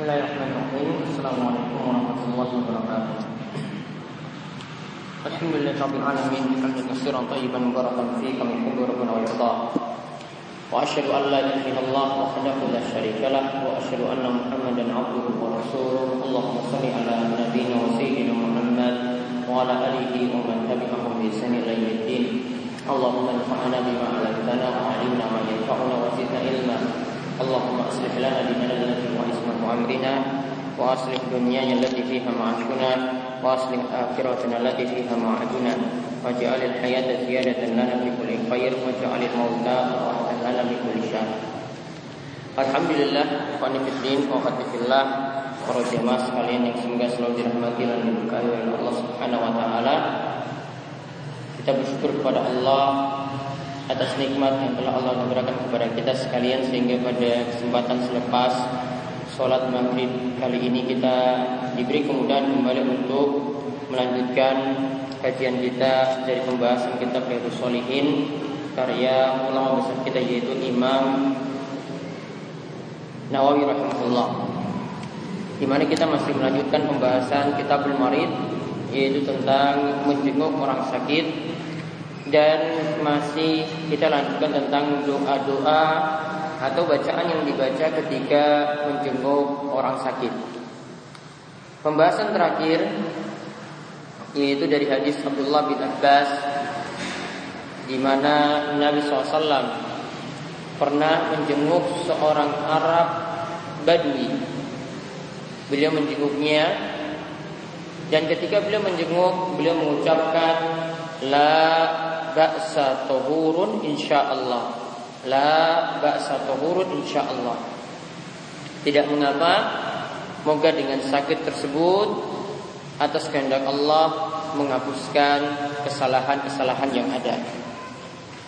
Bismillahirrahmanirrahim. Assalamualaikum warahmatullahi wabarakatuh. Alhamdulillah rabbil alamin hamdan katsiran tayyiban mubarakan fi kama yuhibbu rabbuna wa yarda. Wa asyhadu an la ilaha illallah wahdahu la syarika lah wa asyhadu anna Muhammadan abduhu wa rasuluh. Allahumma shalli ala nabiyyina wa sayyidina Muhammad wa ala alihi wa man tabi'ahum bi ihsan ila yaumiddin. Allahumma anfa'na bima 'allamtana wa 'allimna ma yanfa'una wa zidna ilma. Allahumma aslih lana dinana aslih dunyana allati fiha ma'ashuna wa aslih akhiratana allati fiha ma'aduna waj'al al-hayata ziyadatan lana fi kulli khair waj'al al-mauta rahatan lana min kulli syarr. Alhamdulillah wa nifiddin wa khatifillah para jemaah sekalian yang semoga selalu dirahmati dan diberkahi oleh Allah Subhanahu wa taala. Kita bersyukur kepada Allah atas nikmat yang telah Allah anugerahkan kepada kita sekalian sehingga pada kesempatan selepas sholat maghrib kali ini kita diberi kemudahan kembali untuk melanjutkan kajian kita dari pembahasan kitab Riyadhus Shalihin karya ulama besar kita yaitu Imam Nawawi rahimahullah. Di mana kita masih melanjutkan pembahasan kitabul marid yaitu tentang menjenguk orang sakit dan masih kita lanjutkan tentang doa-doa atau bacaan yang dibaca ketika menjenguk orang sakit. Pembahasan terakhir yaitu dari hadis Abdullah bin Abbas di mana Nabi SAW pernah menjenguk seorang Arab Badui. Beliau menjenguknya dan ketika beliau menjenguk, beliau mengucapkan la ba'sa tuhurun insyaallah. La ba'sa tuhurun insyaallah. Tidak mengapa Moga dengan sakit tersebut Atas kehendak Allah Menghapuskan kesalahan-kesalahan yang ada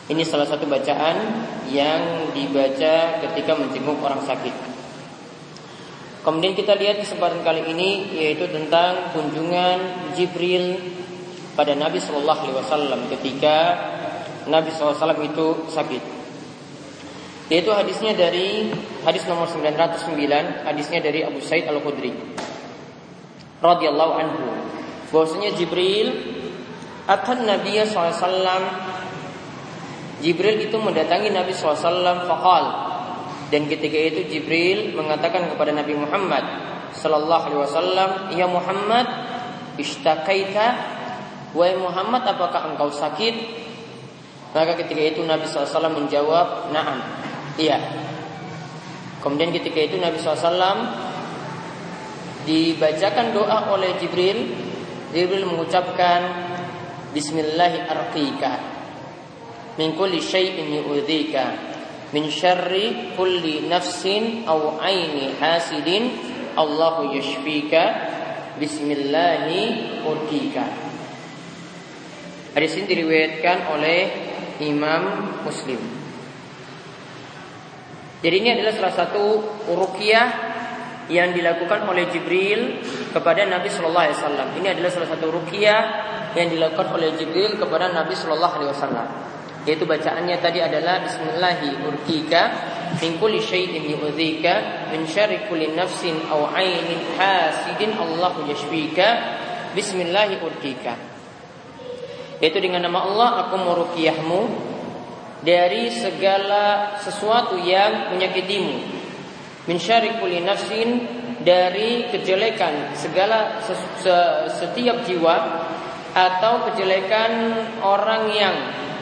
Ini salah satu bacaan Yang dibaca ketika menjenguk orang sakit Kemudian kita lihat kesempatan kali ini Yaitu tentang kunjungan Jibril pada Nabi Shallallahu Alaihi Wasallam ketika Nabi SAW itu sakit. Yaitu hadisnya dari hadis nomor 909, hadisnya dari Abu Said Al Khudri radhiyallahu anhu. Bahwasanya Jibril atan Nabi SAW Jibril itu mendatangi Nabi SAW fakal dan ketika itu Jibril mengatakan kepada Nabi Muhammad Sallallahu Alaihi Wasallam, Ya Muhammad, istakaita Wahai Muhammad apakah engkau sakit? Maka ketika itu Nabi SAW menjawab Naam Iya. Kemudian ketika itu Nabi SAW Dibacakan doa oleh Jibril. Jibril mengucapkan Bismillahi Min kulli syai'in yu'udhika Min syarri kulli nafsin Au aini hasidin Allahu yashfika Bismillahi Hadis ini diriwayatkan oleh Imam Muslim. Jadi ini adalah salah satu ruqyah yang dilakukan oleh Jibril kepada Nabi Shallallahu Alaihi Wasallam. Ini adalah salah satu ruqyah yang dilakukan oleh Jibril kepada Nabi Shallallahu Alaihi Wasallam. Yaitu bacaannya tadi adalah Bismillahi urkika min kulli syai'in yu'dzika min syarri kulli nafsin aw 'ainin hasidin Allahu yashfika Bismillahi urkika. Yaitu dengan nama Allah aku meruqyahmu dari segala sesuatu yang menyakitimu. Min syarri nafsin dari kejelekan segala setiap jiwa atau kejelekan orang yang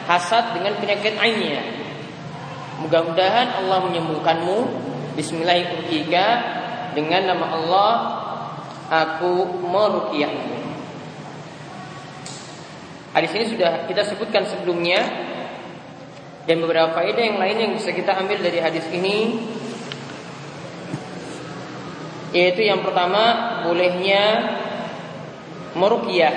hasad dengan penyakit ainnya. Mudah-mudahan Allah menyembuhkanmu. Bismillahirrahmanirrahim. Dengan nama Allah aku meruqyahmu. Hadis ini sudah kita sebutkan sebelumnya dan beberapa faedah yang lain yang bisa kita ambil dari hadis ini yaitu yang pertama bolehnya meruqyah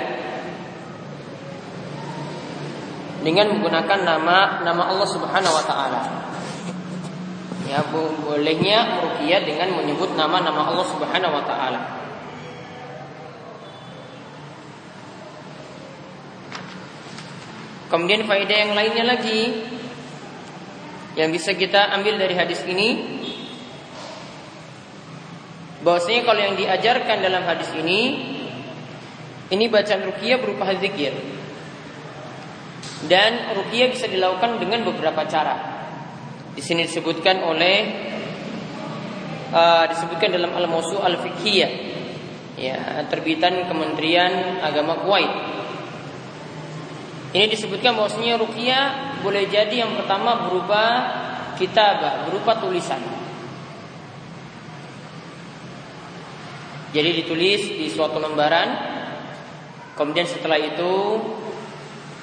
dengan menggunakan nama nama Allah Subhanahu wa taala. Ya, bolehnya meruqyah dengan menyebut nama-nama Allah Subhanahu wa taala. Kemudian faedah yang lainnya lagi yang bisa kita ambil dari hadis ini Bahwasanya kalau yang diajarkan dalam hadis ini ini bacaan ruqyah berupa zikir. Dan ruqyah bisa dilakukan dengan beberapa cara. Di sini disebutkan oleh uh, disebutkan dalam Al-Mawsu' Al-Fiqhiyah ya, terbitan Kementerian Agama Kuwait. Ini disebutkan bahwasanya ruqyah boleh jadi yang pertama berupa kitabah, berupa tulisan. Jadi ditulis di suatu lembaran. Kemudian setelah itu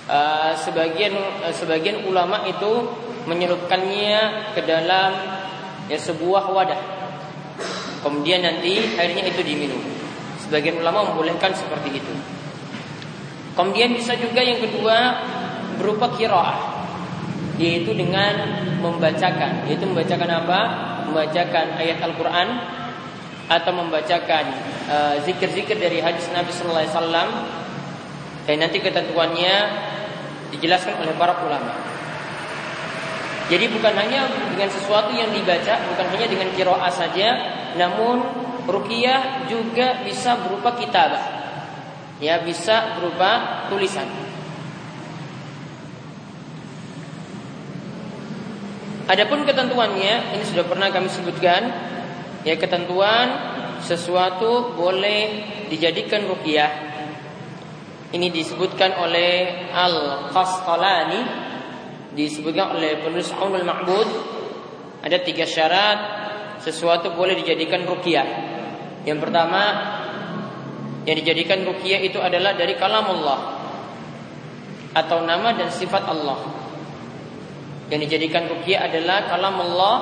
uh, sebagian uh, sebagian ulama itu menyelupkannya ke dalam ya sebuah wadah. Kemudian nanti airnya itu diminum. Sebagian ulama membolehkan seperti itu. Kemudian bisa juga yang kedua berupa kiroah, yaitu dengan membacakan, yaitu membacakan apa? Membacakan ayat Al-Quran atau membacakan uh, zikir-zikir dari hadis Nabi Sallallahu Alaihi Wasallam. Dan nanti ketentuannya dijelaskan oleh para ulama. Jadi bukan hanya dengan sesuatu yang dibaca, bukan hanya dengan kiroah saja, namun rukiah juga bisa berupa kitabah. Ya, bisa berupa tulisan. Adapun ketentuannya, ini sudah pernah kami sebutkan, ya ketentuan sesuatu boleh dijadikan rukiah. Ini disebutkan oleh Al-Qasqalani disebutkan oleh penulis Aunul Ma'bud ada tiga syarat sesuatu boleh dijadikan ruqyah. Yang pertama yang dijadikan ruqyah itu adalah dari kalam Allah atau nama dan sifat Allah. Yang dijadikan ruqyah adalah kalam Allah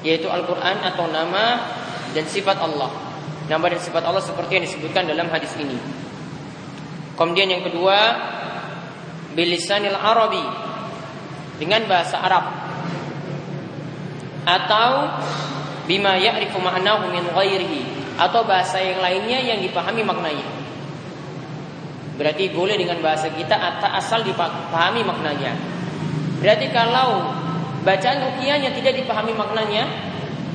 yaitu Al-Qur'an atau nama dan sifat Allah. Nama dan sifat Allah seperti yang disebutkan dalam hadis ini. Kemudian yang kedua bilisanil Arabi dengan bahasa Arab atau bima ya'rifu ma'nahu min ghairihi atau bahasa yang lainnya yang dipahami maknanya. Berarti boleh dengan bahasa kita atau asal dipahami maknanya. Berarti kalau bacaan ruqyahnya tidak dipahami maknanya,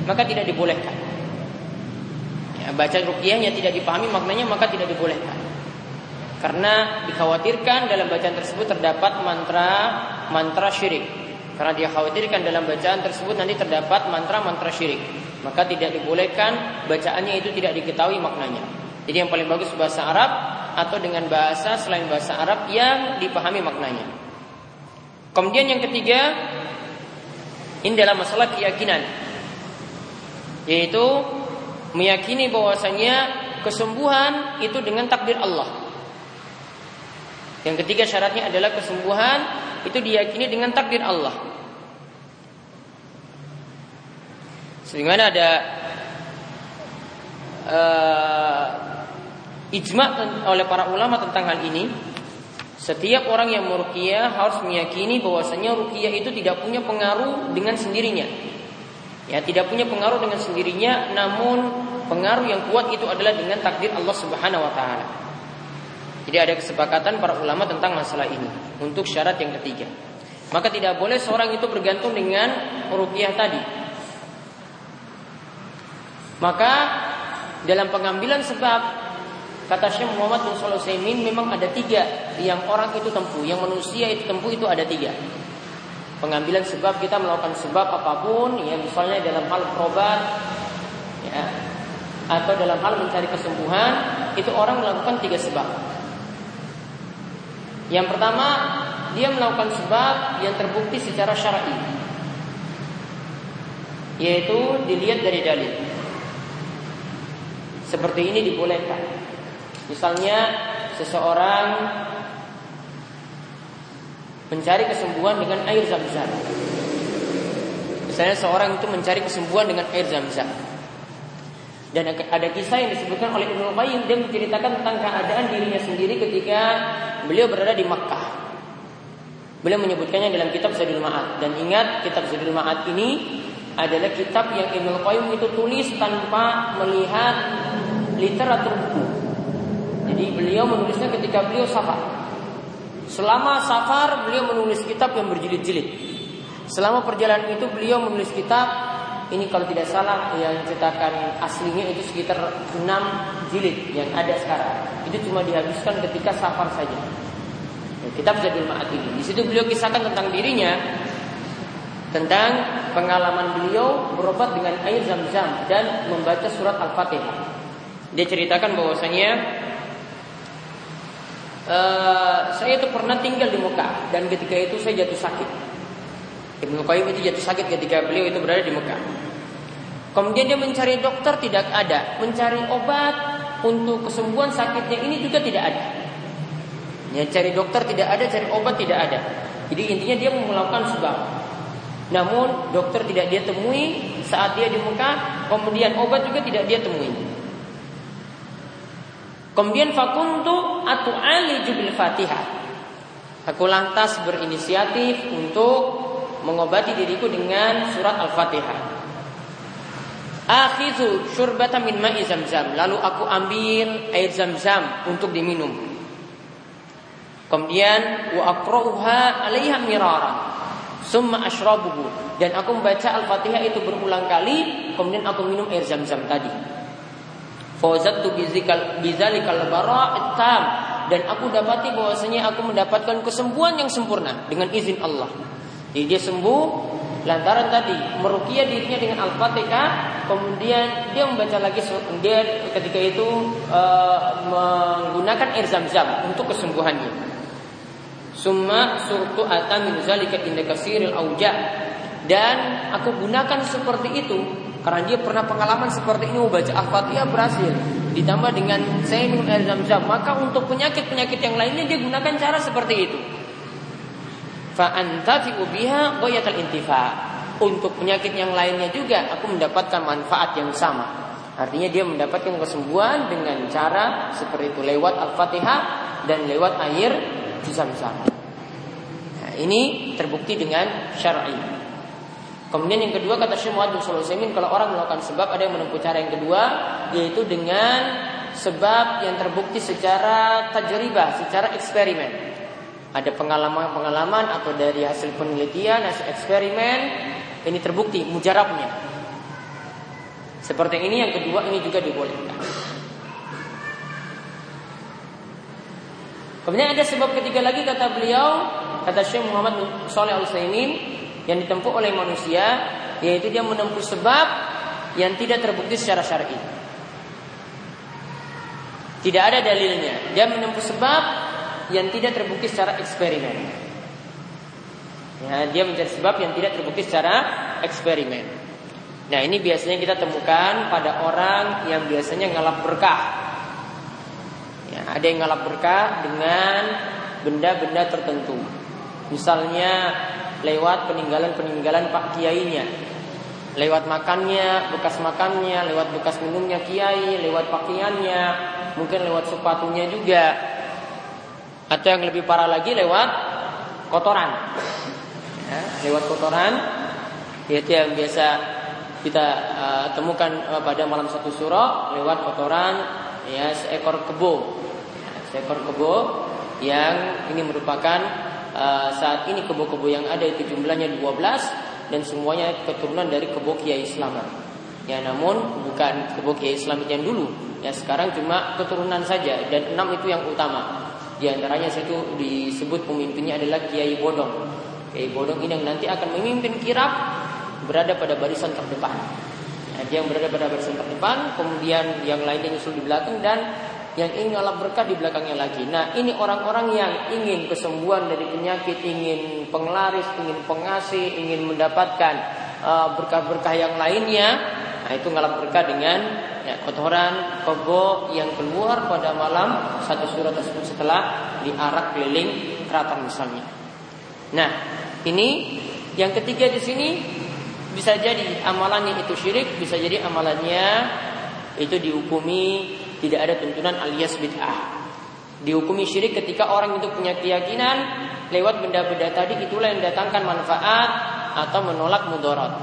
maka tidak dibolehkan. Ya, bacaan ruqyahnya tidak dipahami maknanya, maka tidak dibolehkan. Karena dikhawatirkan dalam bacaan tersebut terdapat mantra mantra syirik. Karena dia khawatirkan dalam bacaan tersebut nanti terdapat mantra-mantra syirik. Maka tidak dibolehkan bacaannya itu tidak diketahui maknanya. Jadi yang paling bagus bahasa Arab atau dengan bahasa selain bahasa Arab yang dipahami maknanya. Kemudian yang ketiga, ini dalam masalah keyakinan. Yaitu meyakini bahwasanya kesembuhan itu dengan takdir Allah. Yang ketiga syaratnya adalah kesembuhan itu diyakini dengan takdir Allah. Sehingga ada uh, ijma oleh para ulama tentang hal ini. Setiap orang yang meruqyah harus meyakini bahwasanya ruqyah itu tidak punya pengaruh dengan sendirinya. Ya, tidak punya pengaruh dengan sendirinya, namun pengaruh yang kuat itu adalah dengan takdir Allah Subhanahu wa taala. Jadi ada kesepakatan para ulama tentang masalah ini untuk syarat yang ketiga. Maka tidak boleh seorang itu bergantung dengan rupiah tadi. Maka dalam pengambilan sebab kata Syekh Muhammad bin Sulaiman memang ada tiga yang orang itu tempuh, yang manusia itu tempuh itu ada tiga. Pengambilan sebab kita melakukan sebab apa pun, ya misalnya dalam hal perobat, ya, atau dalam hal mencari kesembuhan, itu orang melakukan tiga sebab. Yang pertama, dia melakukan sebab yang terbukti secara syar'i. Yaitu dilihat dari dalil. Seperti ini dibolehkan. Misalnya seseorang mencari kesembuhan dengan air zam-zam. Misalnya seorang itu mencari kesembuhan dengan air zam-zam. Dan ada kisah yang disebutkan oleh Ibnu Qayyim dia menceritakan tentang keadaan dirinya sendiri ketika beliau berada di Makkah. Beliau menyebutkannya dalam kitab Zadul Ma'ad dan ingat kitab Zadul Ma'ad ini adalah kitab yang Ibnu Qayyim itu tulis tanpa melihat literatur buku. Jadi beliau menulisnya ketika beliau safar. Selama safar beliau menulis kitab yang berjilid-jilid. Selama perjalanan itu beliau menulis kitab ini kalau tidak salah yang cetakan aslinya itu sekitar 6 jilid yang ada sekarang. Itu cuma dihabiskan ketika safar saja. Kitab Zadul Ma'ad ini. Di situ beliau kisahkan tentang dirinya tentang pengalaman beliau berobat dengan air zam-zam dan membaca surat Al-Fatihah. Dia ceritakan bahwasanya uh, saya itu pernah tinggal di Mekah dan ketika itu saya jatuh sakit. Ibnu Qayyim itu jatuh sakit ketika beliau itu berada di Mekah. Kemudian dia mencari dokter tidak ada, mencari obat untuk kesembuhan sakitnya ini juga tidak ada. Ya, cari dokter tidak ada, cari obat tidak ada. Jadi intinya dia melakukan sebab. Namun dokter tidak dia temui saat dia di Mekah, kemudian obat juga tidak dia temui. Kemudian fakuntu atau ali jubil fatihah. Aku lantas berinisiatif untuk mengobati diriku dengan surat al-fatihah. Akhizu syurbata min ma'i zamzam. Lalu aku ambil air zamzam untuk diminum. Kemudian wa aqra'uha 'alaiha mirara. Summa ashrabuhu. Dan aku membaca Al-Fatihah itu berulang kali, kemudian aku minum air zam-zam tadi. Fawzattu bizalikal bara' tam dan aku dapati bahwasanya aku mendapatkan kesembuhan yang sempurna dengan izin Allah. Jadi dia sembuh lantaran tadi merukia dirinya dengan Al-Fatihah, kemudian dia membaca lagi dia ketika itu uh, menggunakan air zam-zam untuk kesembuhannya. Summa surtu ata min zalika inda kasiril auja dan aku gunakan seperti itu karena dia pernah pengalaman seperti ini membaca Al-Fatihah berhasil ditambah dengan saya minum air zam-zam maka untuk penyakit-penyakit yang lainnya dia gunakan cara seperti itu fa biha intifa. Untuk penyakit yang lainnya juga aku mendapatkan manfaat yang sama. Artinya dia mendapatkan kesembuhan dengan cara seperti itu lewat Al-Fatihah dan lewat air zam-zam. Nah, ini terbukti dengan syar'i. Kemudian yang kedua kata Syekh Muhammad bin kalau orang melakukan sebab ada yang menempuh cara yang kedua yaitu dengan sebab yang terbukti secara tajribah, secara eksperimen ada pengalaman-pengalaman atau dari hasil penelitian, hasil eksperimen, ini terbukti mujarabnya. Seperti ini yang kedua ini juga dibolehkan. Kemudian ada sebab ketiga lagi kata beliau, kata Syekh Muhammad Saleh Al Utsaimin yang ditempuh oleh manusia yaitu dia menempuh sebab yang tidak terbukti secara syar'i. Tidak ada dalilnya. Dia menempuh sebab yang tidak terbukti secara eksperimen. Ya, dia mencari sebab yang tidak terbukti secara eksperimen. Nah ini biasanya kita temukan pada orang yang biasanya ngalap berkah. Ya, ada yang ngalap berkah dengan benda-benda tertentu. Misalnya lewat peninggalan-peninggalan pak kiainya, lewat makannya, bekas makannya, lewat bekas minumnya kiai, lewat pakaiannya, mungkin lewat sepatunya juga. Atau yang lebih parah lagi lewat kotoran. Ya, lewat kotoran yaitu yang biasa kita uh, temukan uh, pada malam satu surah lewat kotoran ya seekor kebo. Ya, seekor kebo yang ini merupakan uh, saat ini kebo-kebo yang ada itu jumlahnya 12 dan semuanya keturunan dari kebo Kiai Islam. Ya namun bukan kebo Kiai Islam yang dulu. Ya sekarang cuma keturunan saja dan enam itu yang utama. Di antaranya itu disebut pemimpinnya adalah Kiai Bodong. Kiai Bodong ini yang nanti akan memimpin kirap berada pada barisan terdepan. Nah, dia yang berada pada barisan terdepan, kemudian yang lainnya nyusul di belakang dan yang ingin ngalap berkah di belakangnya lagi. Nah, ini orang-orang yang ingin kesembuhan dari penyakit, ingin penglaris, ingin pengasih, ingin mendapatkan uh, berkah-berkah yang lainnya. Nah, itu ngalap berkah dengan ya, kotoran kebo yang keluar pada malam satu surat tersebut setelah diarak keliling keraton misalnya. Nah, ini yang ketiga di sini bisa jadi amalannya itu syirik, bisa jadi amalannya itu dihukumi tidak ada tuntunan alias bid'ah. Dihukumi syirik ketika orang itu punya keyakinan lewat benda-benda tadi itulah yang datangkan manfaat atau menolak mudarat.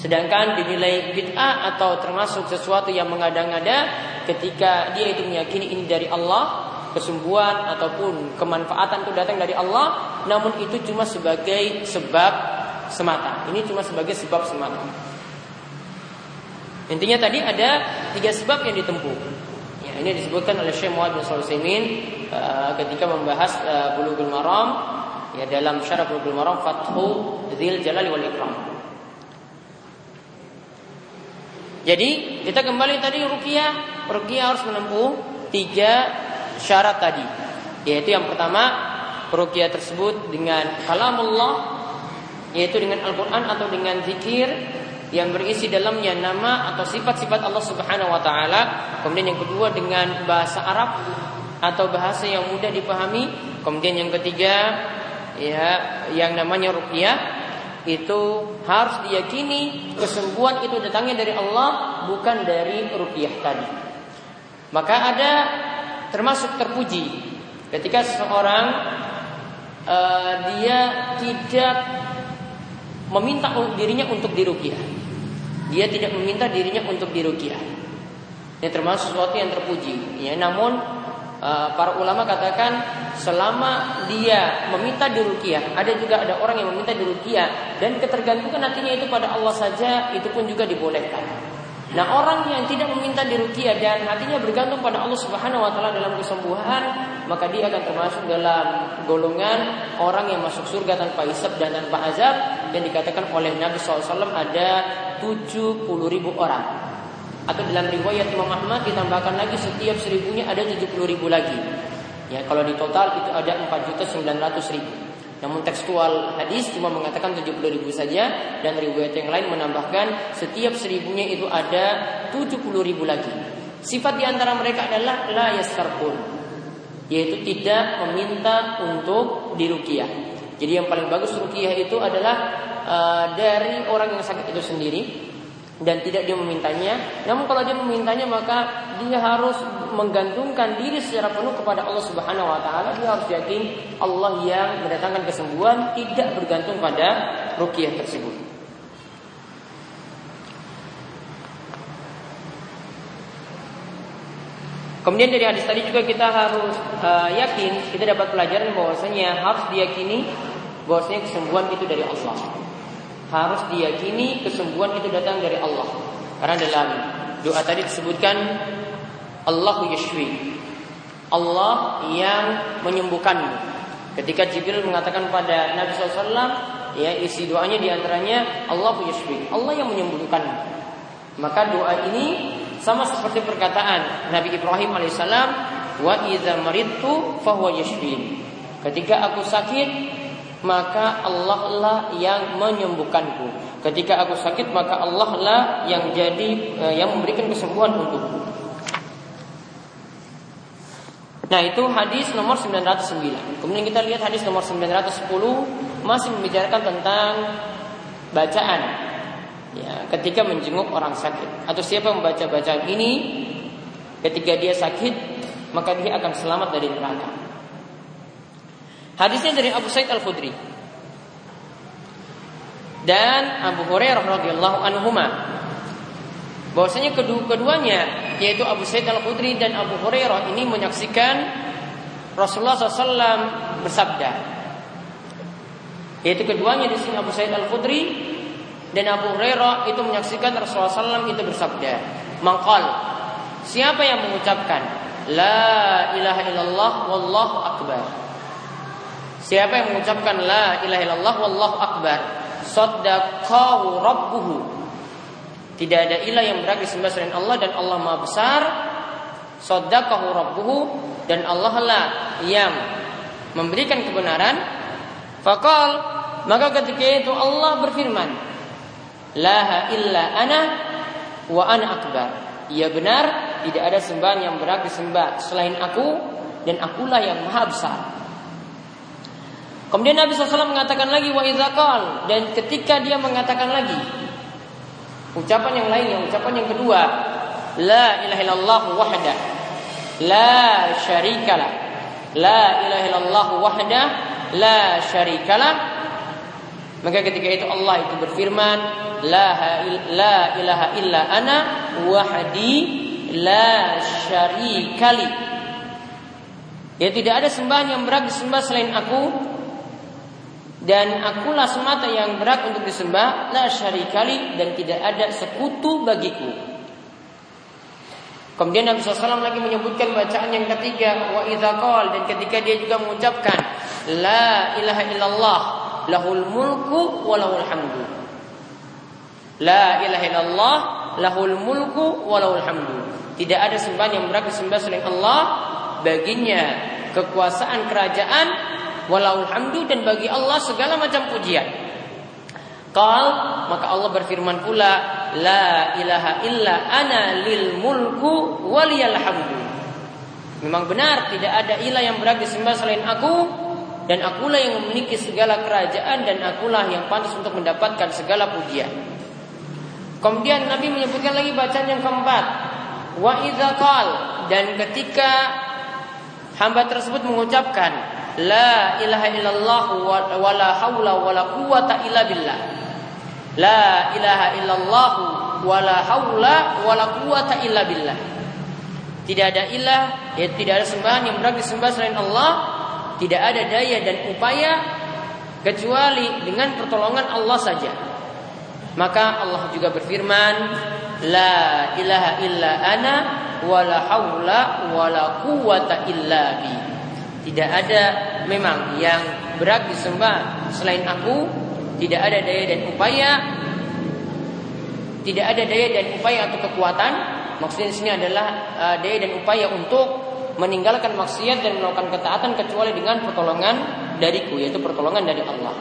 Sedangkan dinilai bid'ah atau termasuk sesuatu yang mengada-ngada ketika dia itu meyakini ini dari Allah, kesembuhan ataupun kemanfaatan itu datang dari Allah, namun itu cuma sebagai sebab semata. Ini cuma sebagai sebab semata. Intinya tadi ada tiga sebab yang ditempuh. Ya, ini disebutkan oleh Syekh Muhammad bin Sulaiman uh, ketika membahas uh, Bulughul Maram ya dalam syarah Bulughul Maram Fathu Dzil Jalali wal Ikram. Jadi kita kembali tadi rukiah, rukiah harus menempuh tiga syarat tadi. Yaitu yang pertama, rukiah tersebut dengan kalamullah yaitu dengan Al-Qur'an atau dengan zikir yang berisi dalamnya nama atau sifat-sifat Allah Subhanahu wa taala. Kemudian yang kedua dengan bahasa Arab atau bahasa yang mudah dipahami. Kemudian yang ketiga ya yang namanya ruqyah itu harus diyakini kesembuhan itu datangnya dari Allah bukan dari ruqyah tadi. Maka ada termasuk terpuji ketika seseorang uh, dia tidak meminta dirinya untuk diruqyah. Dia tidak meminta dirinya untuk dirukiah. Ini termasuk sesuatu yang terpuji. Ya, namun uh, para ulama katakan selama dia meminta dirukiah, ada juga ada orang yang meminta dirukiah dan ketergantungan nantinya itu pada Allah saja, itu pun juga dibolehkan. Nah orang yang tidak meminta dirukiah dan hatinya bergantung pada Allah Subhanahu Wa Taala dalam kesembuhan, maka dia akan termasuk dalam golongan orang yang masuk surga tanpa hisab dan tanpa azab yang dikatakan oleh Nabi SAW ada 70 ribu orang. Atau dalam riwayat Imam Ahmad ditambahkan lagi setiap seribunya ada 70 ribu lagi. Ya kalau di total itu ada 4 juta 900 ribu. Namun tekstual hadis cuma mengatakan 70 ribu saja dan riwayat yang lain menambahkan setiap seribunya itu ada 70 ribu lagi. Sifat di antara mereka adalah la yaskarpun yaitu tidak meminta untuk dirukiah. Jadi yang paling bagus rukiah itu adalah uh, dari orang yang sakit itu sendiri dan tidak dia memintanya. Namun kalau dia memintanya maka dia harus menggantungkan diri secara penuh kepada Allah Subhanahu wa taala. Dia harus yakin Allah yang mendatangkan kesembuhan tidak bergantung pada ruqyah tersebut. Kemudian dari hadis tadi juga kita harus uh, yakin kita dapat pelajaran bahwasanya harus diyakini bahwasanya kesembuhan itu dari Allah harus diyakini kesembuhan itu datang dari Allah. Karena dalam doa tadi disebutkan Allahu yashwi. Allah yang menyembuhkanmu. Ketika Jibril mengatakan pada Nabi SAW, ya isi doanya di antaranya Allahu yashwi. Allah yang menyembuhkanmu. Maka doa ini sama seperti perkataan Nabi Ibrahim alaihissalam, wa idza maridtu fahuwa yashfin. Ketika aku sakit, maka Allah lah yang menyembuhkanku. Ketika aku sakit maka Allah lah yang jadi eh, yang memberikan kesembuhan untukku. Nah itu hadis nomor 909 Kemudian kita lihat hadis nomor 910 Masih membicarakan tentang Bacaan ya, Ketika menjenguk orang sakit Atau siapa membaca bacaan ini Ketika dia sakit Maka dia akan selamat dari neraka Hadisnya dari Abu Said Al Khudri dan Abu Hurairah radhiyallahu anhuma. Bahwasanya kedua-keduanya yaitu Abu Said Al Khudri dan Abu Hurairah ini menyaksikan Rasulullah SAW bersabda. Yaitu keduanya di sini Abu Said Al Khudri dan Abu Hurairah itu menyaksikan Rasulullah SAW itu bersabda. Mangkal, siapa yang mengucapkan La ilaha illallah wallahu akbar Siapa yang mengucapkan la ilaha illallah wallahu akbar, saddaqahu rabbuhu. Tidak ada ilah yang berhak disembah selain Allah dan Allah Maha besar. Saddaqahu rabbuhu dan Allah lah yang memberikan kebenaran. Fakal maka ketika itu Allah berfirman, La illa ana wa ana akbar. Ia benar, tidak ada sembahan yang berhak disembah selain aku dan akulah yang maha besar. Kemudian Nabi SAW mengatakan lagi wa izakal dan ketika dia mengatakan lagi ucapan yang lainnya, ucapan yang kedua, la ilaha illallah wahda, la syarikalah, la ilaha illallah wahda, la syarikalah. Maka ketika itu Allah itu berfirman, la la ilaha illa ana wahdi la syarikali. Ya tidak ada sembahan yang berhak disembah selain aku dan akulah semata yang berhak untuk disembah la syarikali dan tidak ada sekutu bagiku Kemudian Nabi SAW lagi menyebutkan bacaan yang ketiga wa idza dan ketika dia juga mengucapkan la ilaha illallah lahul mulku wa lahul hamdu. La ilaha illallah lahul mulku wa lahul hamdu. Tidak ada sembahan yang berhak disembah selain Allah, baginya kekuasaan kerajaan walau hamdu dan bagi Allah segala macam pujian. Qal maka Allah berfirman pula la ilaha illa ana lil mulku waliyal hamdu. Memang benar tidak ada ilah yang berhak disembah selain aku dan akulah yang memiliki segala kerajaan dan akulah yang pantas untuk mendapatkan segala pujian. Kemudian Nabi menyebutkan lagi bacaan yang keempat. Wa idza qal dan ketika hamba tersebut mengucapkan la ilaha illallah wa la haula wa la quwata illa billah La ilaha illallah wa la haula wa la quwata illa billah. Tidak ada ilah, ya, tidak ada sembahan yang berhak disembah selain Allah, tidak ada daya dan upaya kecuali dengan pertolongan Allah saja. Maka Allah juga berfirman, La ilaha illa ana wa la haula wa la quwata illa bi. Tidak ada memang yang berhak disembah selain aku. Tidak ada daya dan upaya. Tidak ada daya dan upaya atau kekuatan. Maksudnya di sini adalah uh, daya dan upaya untuk meninggalkan maksiat dan melakukan ketaatan kecuali dengan pertolongan dariku yaitu pertolongan dari Allah.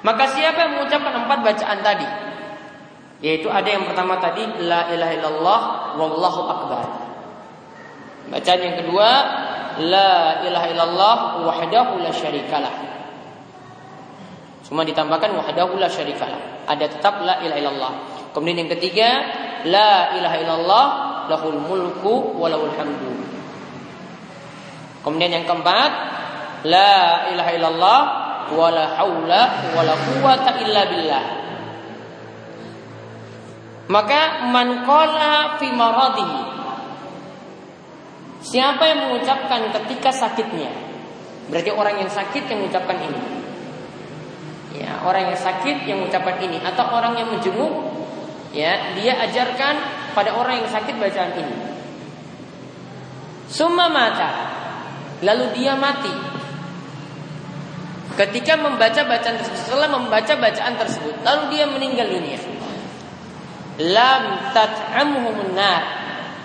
Maka siapa yang mengucapkan empat bacaan tadi? Yaitu ada yang pertama tadi la ilaha illallah wallahu akbar. Bacaan yang kedua la ilaha illallah wahdahu la syarikalah Cuma ditambahkan wahdahu la syarikalah. Ada tetap la ilaha illallah. Kemudian yang ketiga, la ilaha illallah lahul mulku wa lahul hamdu. Kemudian yang keempat, la ilaha illallah wa la haula wa la quwata illa billah. Maka man qala fi maradihi Siapa yang mengucapkan ketika sakitnya? Berarti orang yang sakit yang mengucapkan ini. Ya orang yang sakit yang mengucapkan ini. Atau orang yang menjenguk ya dia ajarkan pada orang yang sakit bacaan ini. Summa mata lalu dia mati. Ketika membaca bacaan tersebut setelah membaca bacaan tersebut lalu dia meninggal dunia. Lam tat'amhum nar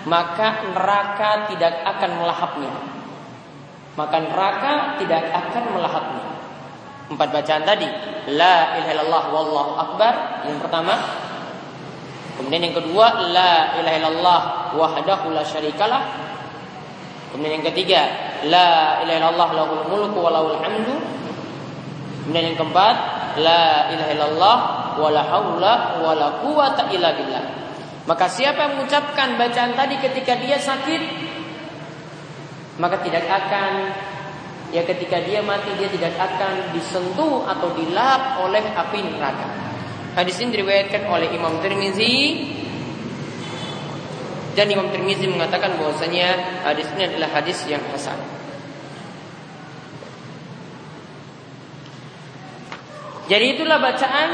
maka neraka tidak akan melahapnya maka neraka tidak akan melahapnya Empat bacaan tadi. La ilaha illallah wallahu akbar. Yang pertama. Kemudian yang kedua, la ilaha illallah wahdahu la syarikalah. Kemudian yang ketiga, la ilaha illallah lahul mulku wa lahul hamdu. Kemudian yang keempat, la ilaha illallah wa la haula wa quwata illa billah. Maka siapa yang mengucapkan bacaan tadi ketika dia sakit, maka tidak akan ya ketika dia mati dia tidak akan disentuh atau dilap oleh api neraka. Hadis ini diriwayatkan oleh Imam Tirmizi dan Imam Tirmizi mengatakan bahwasanya hadis ini adalah hadis yang hasan. Jadi itulah bacaan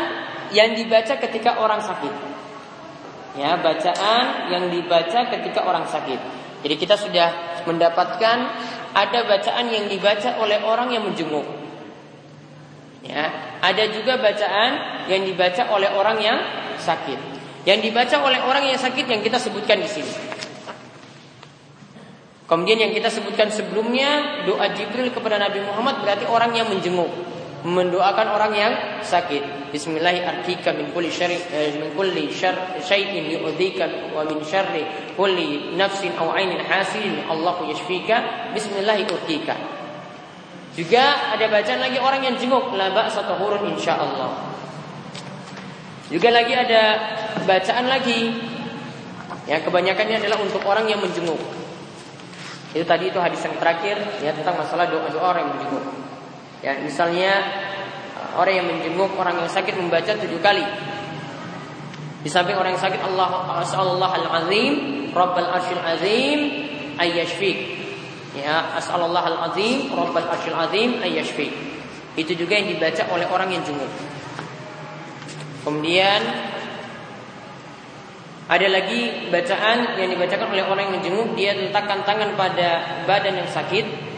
yang dibaca ketika orang sakit. Ya, bacaan yang dibaca ketika orang sakit. Jadi kita sudah mendapatkan ada bacaan yang dibaca oleh orang yang menjenguk. Ya, ada juga bacaan yang dibaca oleh orang yang sakit. Yang dibaca oleh orang yang sakit yang kita sebutkan di sini. Kemudian yang kita sebutkan sebelumnya doa Jibril kepada Nabi Muhammad berarti orang yang menjenguk mendoakan orang yang sakit. Bismillahirrahmanirrahim min kulli syarri eh, min kulli syai'in yu'dhika wa min syarri kulli nafsin aw 'ainin hasidin Allahu yashfika. Bismillahirrahmanirrahim. Juga ada bacaan lagi orang yang jenguk la ba'sa tahurun insyaallah. Juga lagi ada bacaan lagi yang kebanyakannya adalah untuk orang yang menjenguk. Itu tadi itu hadis yang terakhir ya tentang masalah doa-doa orang yang menjenguk. Ya, misalnya orang yang menjenguk orang yang sakit membaca tujuh kali. Di samping orang yang sakit Allah Allah al-azim, Rabbal arsyil azim, ayyashfik. Ya, asallallahu al-azim, Rabbal arsyil azim, ayyashfik. Itu juga yang dibaca oleh orang yang jenguk. Kemudian Ada lagi bacaan yang dibacakan oleh orang yang menjenguk dia letakkan tangan pada badan yang sakit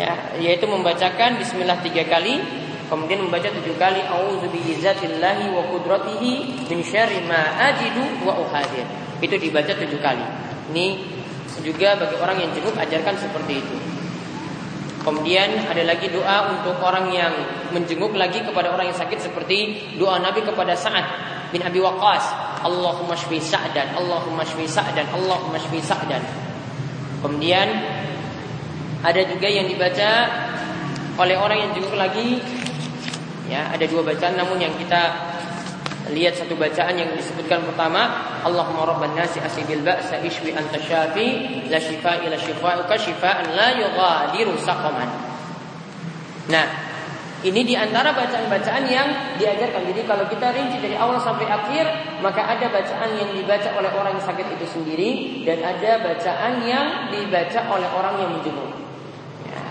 ya yaitu membacakan bismillah tiga kali kemudian membaca tujuh kali auzu wa qudratihi min syarri ma ajidu wa uhadir itu dibaca tujuh kali ini juga bagi orang yang jenguk ajarkan seperti itu Kemudian ada lagi doa untuk orang yang menjenguk lagi kepada orang yang sakit seperti doa Nabi kepada Sa'ad bin Abi Waqqas. Allahumma shfi Sa'dan, Allahumma shfi Sa'dan, Allahumma shfi Sa'dan. Kemudian ada juga yang dibaca oleh orang yang jenguk lagi ya, ada dua bacaan namun yang kita Lihat satu bacaan yang disebutkan pertama, Allahumma rabban nasi asibil ba'sa ishwi anta syafi la shifa ila shifa'uka shifaan la yughadiru saqaman. Nah, ini di antara bacaan-bacaan yang diajarkan. Jadi kalau kita rinci dari awal sampai akhir, maka ada bacaan yang dibaca oleh orang yang sakit itu sendiri dan ada bacaan yang dibaca oleh orang yang menjenguk.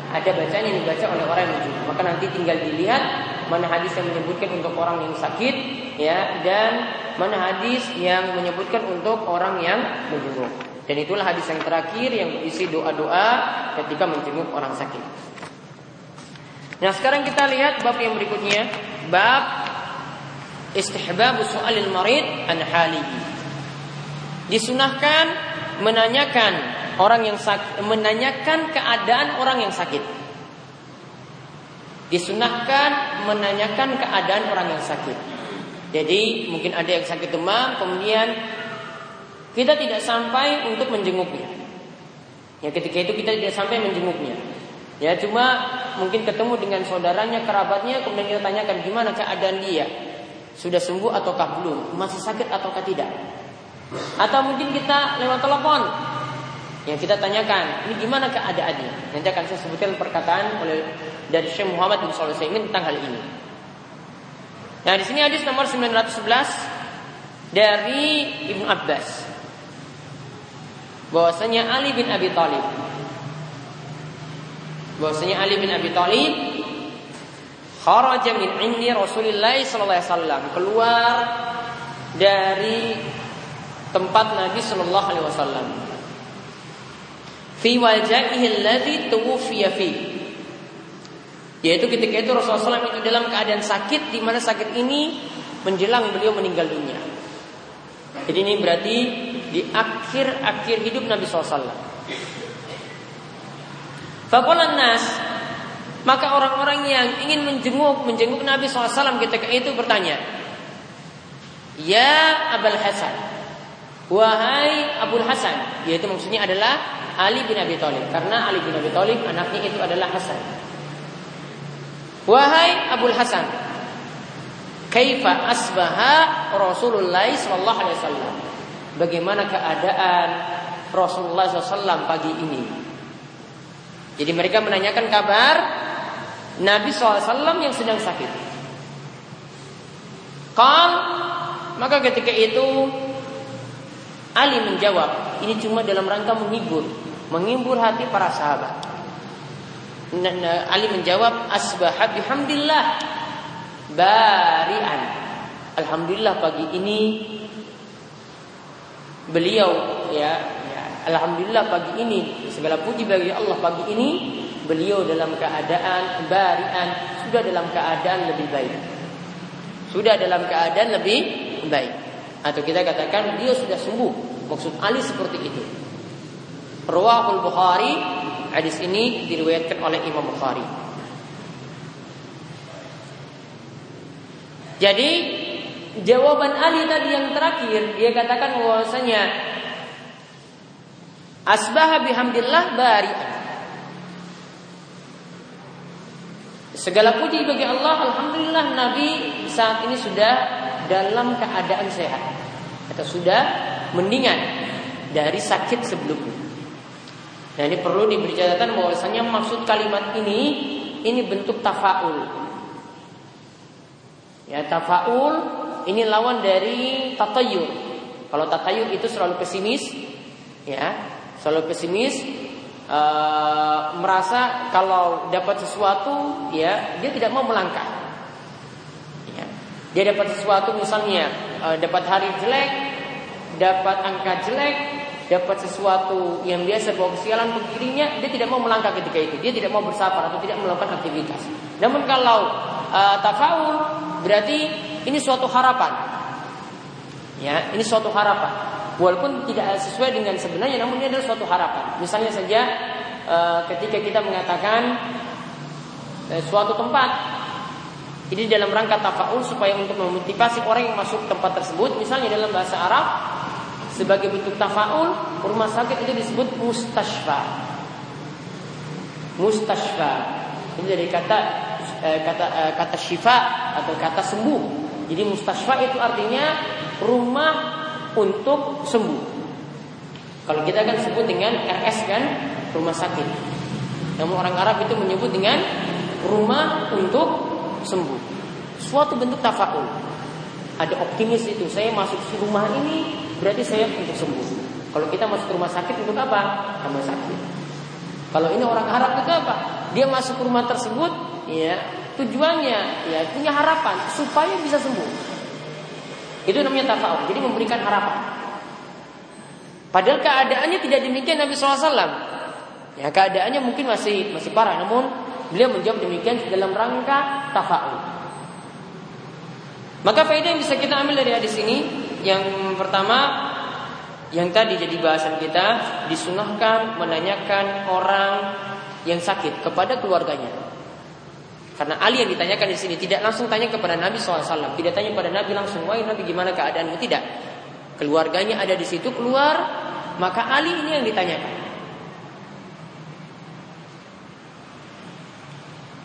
Ada bacaan yang dibaca oleh orang yang menjenguk. Maka nanti tinggal dilihat mana hadis yang menyebutkan untuk orang yang sakit ya dan mana hadis yang menyebutkan untuk orang yang menjenguk. Dan itulah hadis yang terakhir yang berisi doa-doa ketika menjenguk orang sakit. Nah, sekarang kita lihat bab yang berikutnya, bab istihbab su'alil marid an halihi. Disunahkan menanyakan orang yang sakit, menanyakan keadaan orang yang sakit. Disunahkan menanyakan keadaan orang yang sakit. Jadi mungkin ada yang sakit demam, kemudian kita tidak sampai untuk menjenguknya. Ya ketika itu kita tidak sampai menjenguknya. Ya cuma mungkin ketemu dengan saudaranya, kerabatnya, kemudian kita tanyakan gimana keadaan dia. Sudah sembuh ataukah belum? Masih sakit ataukah tidak? Atau mungkin kita lewat telepon yang kita tanyakan, ini gimana keadaannya? Nanti akan saya sebutkan perkataan oleh dari Syekh Muhammad bin Shalih tentang hal ini. Nah, di sini hadis nomor 911 dari Ibnu Abbas. Bahwasanya Ali bin Abi Thalib bahwasanya Ali bin Abi Thalib kharaja min indi Rasulillah sallallahu alaihi wasallam keluar dari tempat Nabi sallallahu alaihi wasallam fi wajahihi alladhi tuwfiya fi yaitu ketika itu Rasulullah SAW itu dalam keadaan sakit di mana sakit ini menjelang beliau meninggal dunia. Jadi ini berarti di akhir-akhir hidup Nabi SAW. Fakulan nas maka orang-orang yang ingin menjenguk menjenguk Nabi SAW ketika itu bertanya, Ya Abul Hasan, wahai Abul Hasan, yaitu maksudnya adalah Ali bin Abi Thalib karena Ali bin Abi Thalib anaknya itu adalah Hasan. Wahai Abul Hasan, kaifa asbaha Rasulullah sallallahu alaihi wasallam? Bagaimana keadaan Rasulullah SAW pagi ini? Jadi mereka menanyakan kabar Nabi SAW yang sedang sakit. Kal, maka ketika itu Ali menjawab, ini cuma dalam rangka menghibur, menghibur hati para sahabat. Ali menjawab asbaha bihamdillah barian. Alhamdulillah pagi ini beliau ya, ya alhamdulillah pagi ini segala puji bagi Allah pagi ini beliau dalam keadaan barian sudah dalam keadaan lebih baik. Sudah dalam keadaan lebih baik. Atau kita katakan beliau sudah sembuh. Maksud Ali seperti itu. Rawahul Bukhari Hadis ini diriwayatkan oleh Imam Bukhari. Jadi jawaban Ali tadi yang terakhir dia katakan bahwasanya asbaha bihamdillah bari. Segala puji bagi Allah, alhamdulillah Nabi saat ini sudah dalam keadaan sehat atau sudah mendingan dari sakit sebelumnya. Nah ini perlu diberi catatan bahwasanya maksud kalimat ini ini bentuk tafaul. Ya tafaul ini lawan dari tatayur. Kalau tatayur itu selalu pesimis, ya selalu pesimis, e, merasa kalau dapat sesuatu ya dia tidak mau melangkah. Dia dapat sesuatu misalnya uh, dapat hari jelek, dapat angka jelek, dapat sesuatu yang biasa bawa kesialan dirinya, dia tidak mau melangkah ketika itu. Dia tidak mau bersabar atau tidak melakukan aktivitas. Namun kalau uh, tafaul berarti ini suatu harapan. Ya, ini suatu harapan. Walaupun tidak sesuai dengan sebenarnya, namun ini adalah suatu harapan. Misalnya saja uh, ketika kita mengatakan uh, suatu tempat ini dalam rangka tafaul supaya untuk memotivasi orang yang masuk tempat tersebut. Misalnya dalam bahasa Arab sebagai bentuk tafaul rumah sakit itu disebut mustashfa. Mustashfa. Ini dari kata eh, kata eh, kata syifa atau kata sembuh. Jadi mustashfa itu artinya rumah untuk sembuh. Kalau kita kan sebut dengan RS kan rumah sakit. Namun orang Arab itu menyebut dengan rumah untuk sembuh. Suatu bentuk tafakul. Ada optimis itu. Saya masuk rumah ini berarti saya untuk sembuh. Kalau kita masuk ke rumah sakit untuk apa? Tambah sakit. Kalau ini orang Arab itu apa? Dia masuk ke rumah tersebut, ya tujuannya ya punya harapan supaya bisa sembuh. Itu namanya tafakul. Jadi memberikan harapan. Padahal keadaannya tidak demikian Nabi SAW. Ya keadaannya mungkin masih masih parah, namun Beliau menjawab demikian dalam rangka tafaul. Maka faedah yang bisa kita ambil dari hadis ini yang pertama yang tadi jadi bahasan kita disunahkan menanyakan orang yang sakit kepada keluarganya. Karena Ali yang ditanyakan di sini tidak langsung tanya kepada Nabi SAW, tidak tanya kepada Nabi langsung, wahai Nabi gimana keadaanmu? Tidak. Keluarganya ada di situ keluar, maka Ali ini yang ditanyakan.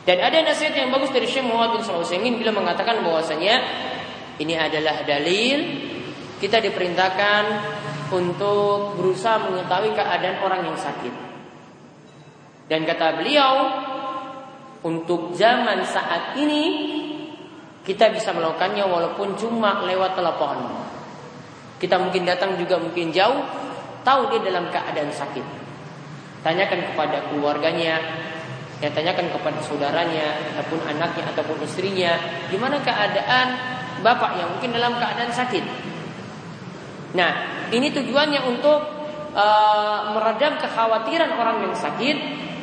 Dan ada nasihat yang bagus dari Syekh Muhammad bin Sulaiman bila mengatakan bahwasanya ini adalah dalil kita diperintahkan untuk berusaha mengetahui keadaan orang yang sakit. Dan kata beliau, untuk zaman saat ini kita bisa melakukannya walaupun cuma lewat telepon. Kita mungkin datang juga mungkin jauh, tahu dia dalam keadaan sakit. Tanyakan kepada keluarganya, Ya tanyakan kepada saudaranya ataupun anaknya ataupun istrinya, gimana keadaan bapak yang mungkin dalam keadaan sakit. Nah, ini tujuannya untuk uh, meredam kekhawatiran orang yang sakit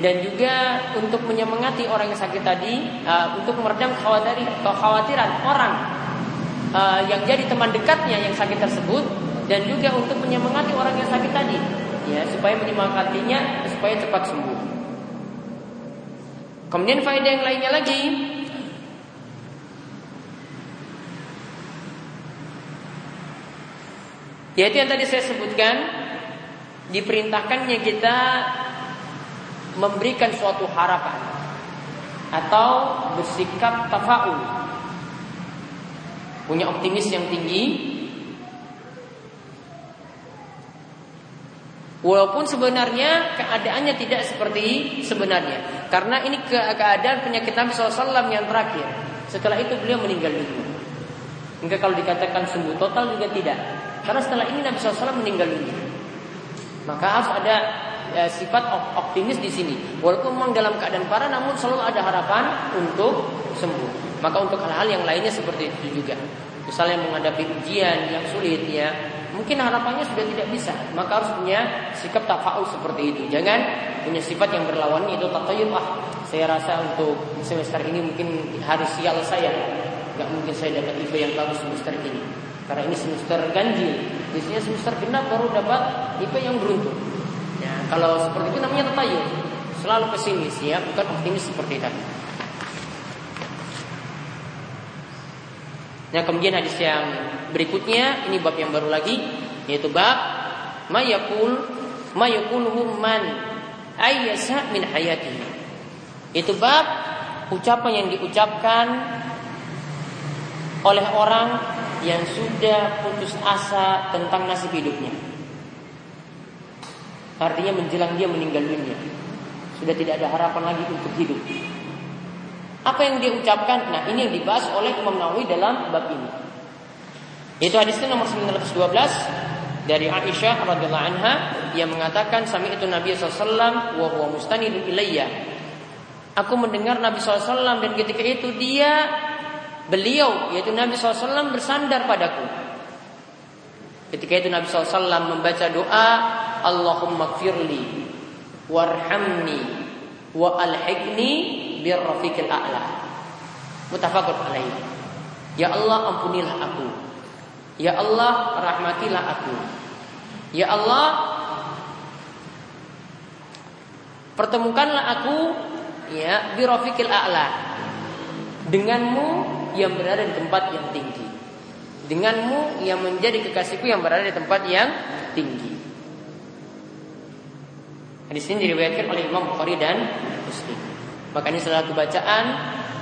dan juga untuk menyemangati orang yang sakit tadi uh, untuk meredam kekhawatiran, orang uh, yang jadi teman dekatnya yang sakit tersebut dan juga untuk menyemangati orang yang sakit tadi ya supaya menyemangatinya supaya cepat sembuh. Kemudian faedah yang lainnya lagi Yaitu yang tadi saya sebutkan Diperintahkannya kita Memberikan suatu harapan Atau bersikap tafaul Punya optimis yang tinggi Walaupun sebenarnya keadaannya tidak seperti sebenarnya. Karena ini ke keadaan penyakit Nabi SAW yang terakhir. Setelah itu beliau meninggal dunia. Hingga kalau dikatakan sembuh total juga tidak. Karena setelah ini Nabi SAW meninggal dunia. Maka harus ada ya, sifat optimis di sini. Walaupun memang dalam keadaan parah, namun selalu ada harapan untuk sembuh. Maka untuk hal-hal yang lainnya seperti itu juga. Misalnya menghadapi ujian yang sulit ya, mungkin harapannya sudah tidak bisa, maka harus punya sikap tafaul seperti itu. Jangan punya sifat yang berlawan itu tatayub ah. Saya rasa untuk semester ini mungkin hari sial saya, nggak mungkin saya dapat IP yang bagus semester ini. Karena ini semester ganjil, biasanya semester genap baru dapat IP yang beruntung. Ya, kalau seperti itu namanya tatayub, selalu pesimis ya, bukan optimis seperti tadi. Nah kemudian hadis yang berikutnya ini bab yang baru lagi yaitu bab mayakul mayakul man ayyasa min hayati. Itu bab ucapan yang diucapkan oleh orang yang sudah putus asa tentang nasib hidupnya. Artinya menjelang dia meninggal dunia. Sudah tidak ada harapan lagi untuk hidup. Apa yang dia ucapkan? Nah, ini yang dibahas oleh Imam Nawawi dalam bab ini. Itu hadisnya nomor 912 dari Aisyah radhiyallahu anha yang mengatakan sami itu Nabi SAW wa huwa mustanidun ilayya. Aku mendengar Nabi SAW dan ketika itu dia beliau yaitu Nabi SAW bersandar padaku. Ketika itu Nabi SAW membaca doa Allahumma gfirli warhamni wa alhiqni birrafiqil a'la. Mutafakkur alaih. Ya Allah ampunilah aku. Ya Allah rahmatilah aku. Ya Allah pertemukanlah aku ya birrafiqil a'la. Denganmu yang berada di tempat yang tinggi. Denganmu yang menjadi kekasihku yang berada di tempat yang tinggi. Hadis ini diriwayatkan oleh Imam Bukhari dan Muslim. Maka ini salah satu bacaan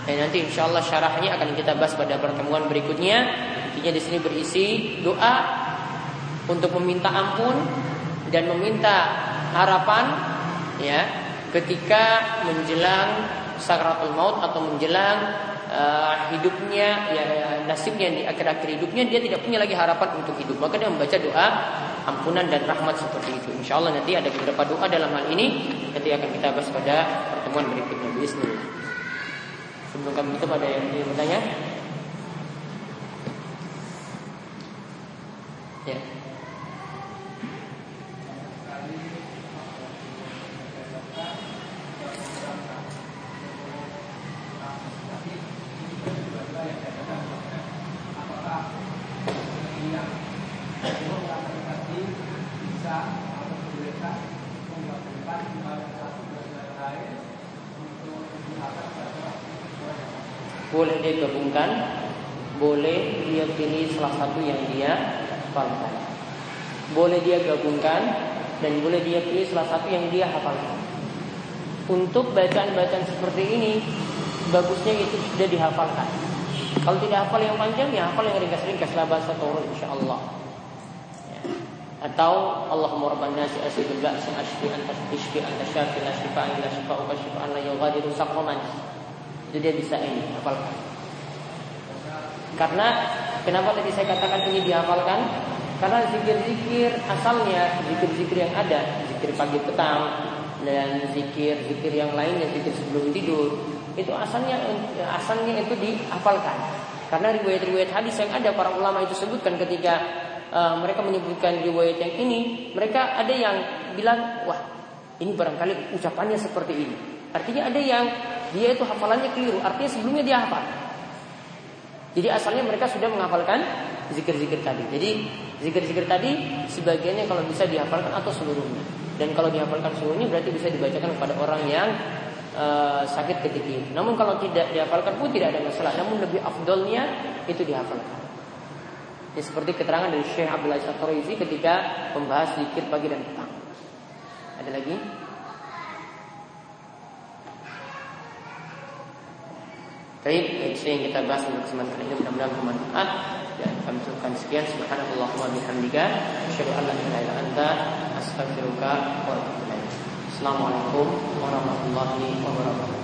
dan nanti insya Allah syarahnya akan kita bahas pada pertemuan berikutnya. Intinya di sini berisi doa untuk meminta ampun dan meminta harapan ya ketika menjelang sakratul maut atau menjelang uh, hidupnya ya nasibnya di akhir-akhir hidupnya dia tidak punya lagi harapan untuk hidup maka dia membaca doa ampunan dan rahmat seperti itu. Insya Allah nanti ada beberapa doa dalam hal ini nanti akan kita bahas pada pertemuan berikutnya. Bismillah. Sebelum kami tutup ada yang ingin bertanya? Ya dia gabungkan, boleh dia pilih salah satu yang dia hafalkan. Boleh dia gabungkan dan boleh dia pilih salah satu yang dia hafalkan. Untuk bacaan-bacaan seperti ini bagusnya itu sudah dihafalkan. Kalau tidak hafal yang panjang ya hafal yang ringkas-ringkas lah bahasa turun insyaallah. Ya. Atau Allahumma rabban nasi asidul ba'si ashfi anta tashfi anta syafi la shifa illa shifa'uka shifa'an la saqaman. Itu dia bisa ini hafalkan. Karena kenapa tadi saya katakan ini dihafalkan? Karena zikir-zikir asalnya zikir-zikir yang ada, zikir pagi petang dan zikir-zikir yang lainnya, zikir sebelum tidur, itu asalnya asalnya itu dihafalkan. Karena riwayat-riwayat hadis yang ada para ulama itu sebutkan ketika uh, mereka menyebutkan riwayat yang ini, mereka ada yang bilang, wah ini barangkali ucapannya seperti ini. Artinya ada yang dia itu hafalannya keliru. Artinya sebelumnya dia hafal. Jadi asalnya mereka sudah menghafalkan zikir-zikir tadi. Jadi zikir-zikir tadi sebagiannya kalau bisa dihafalkan atau seluruhnya. Dan kalau dihafalkan seluruhnya berarti bisa dibacakan kepada orang yang uh, sakit ketika. Namun kalau tidak dihafalkan pun tidak ada masalah. Namun lebih afdolnya itu dihafalkan. Ini seperti keterangan dari Syekh Abdul Aziz ketika membahas zikir pagi dan petang. Ada lagi? Baik, itu yang kita bahas untuk kesempatan ini. Mudah-mudahan bermanfaat. Dan kami cukupkan sekian. Subhanallah wa bihamdika. Asyhadu an anta. Astaghfiruka wa. Assalamualaikum warahmatullahi wabarakatuh.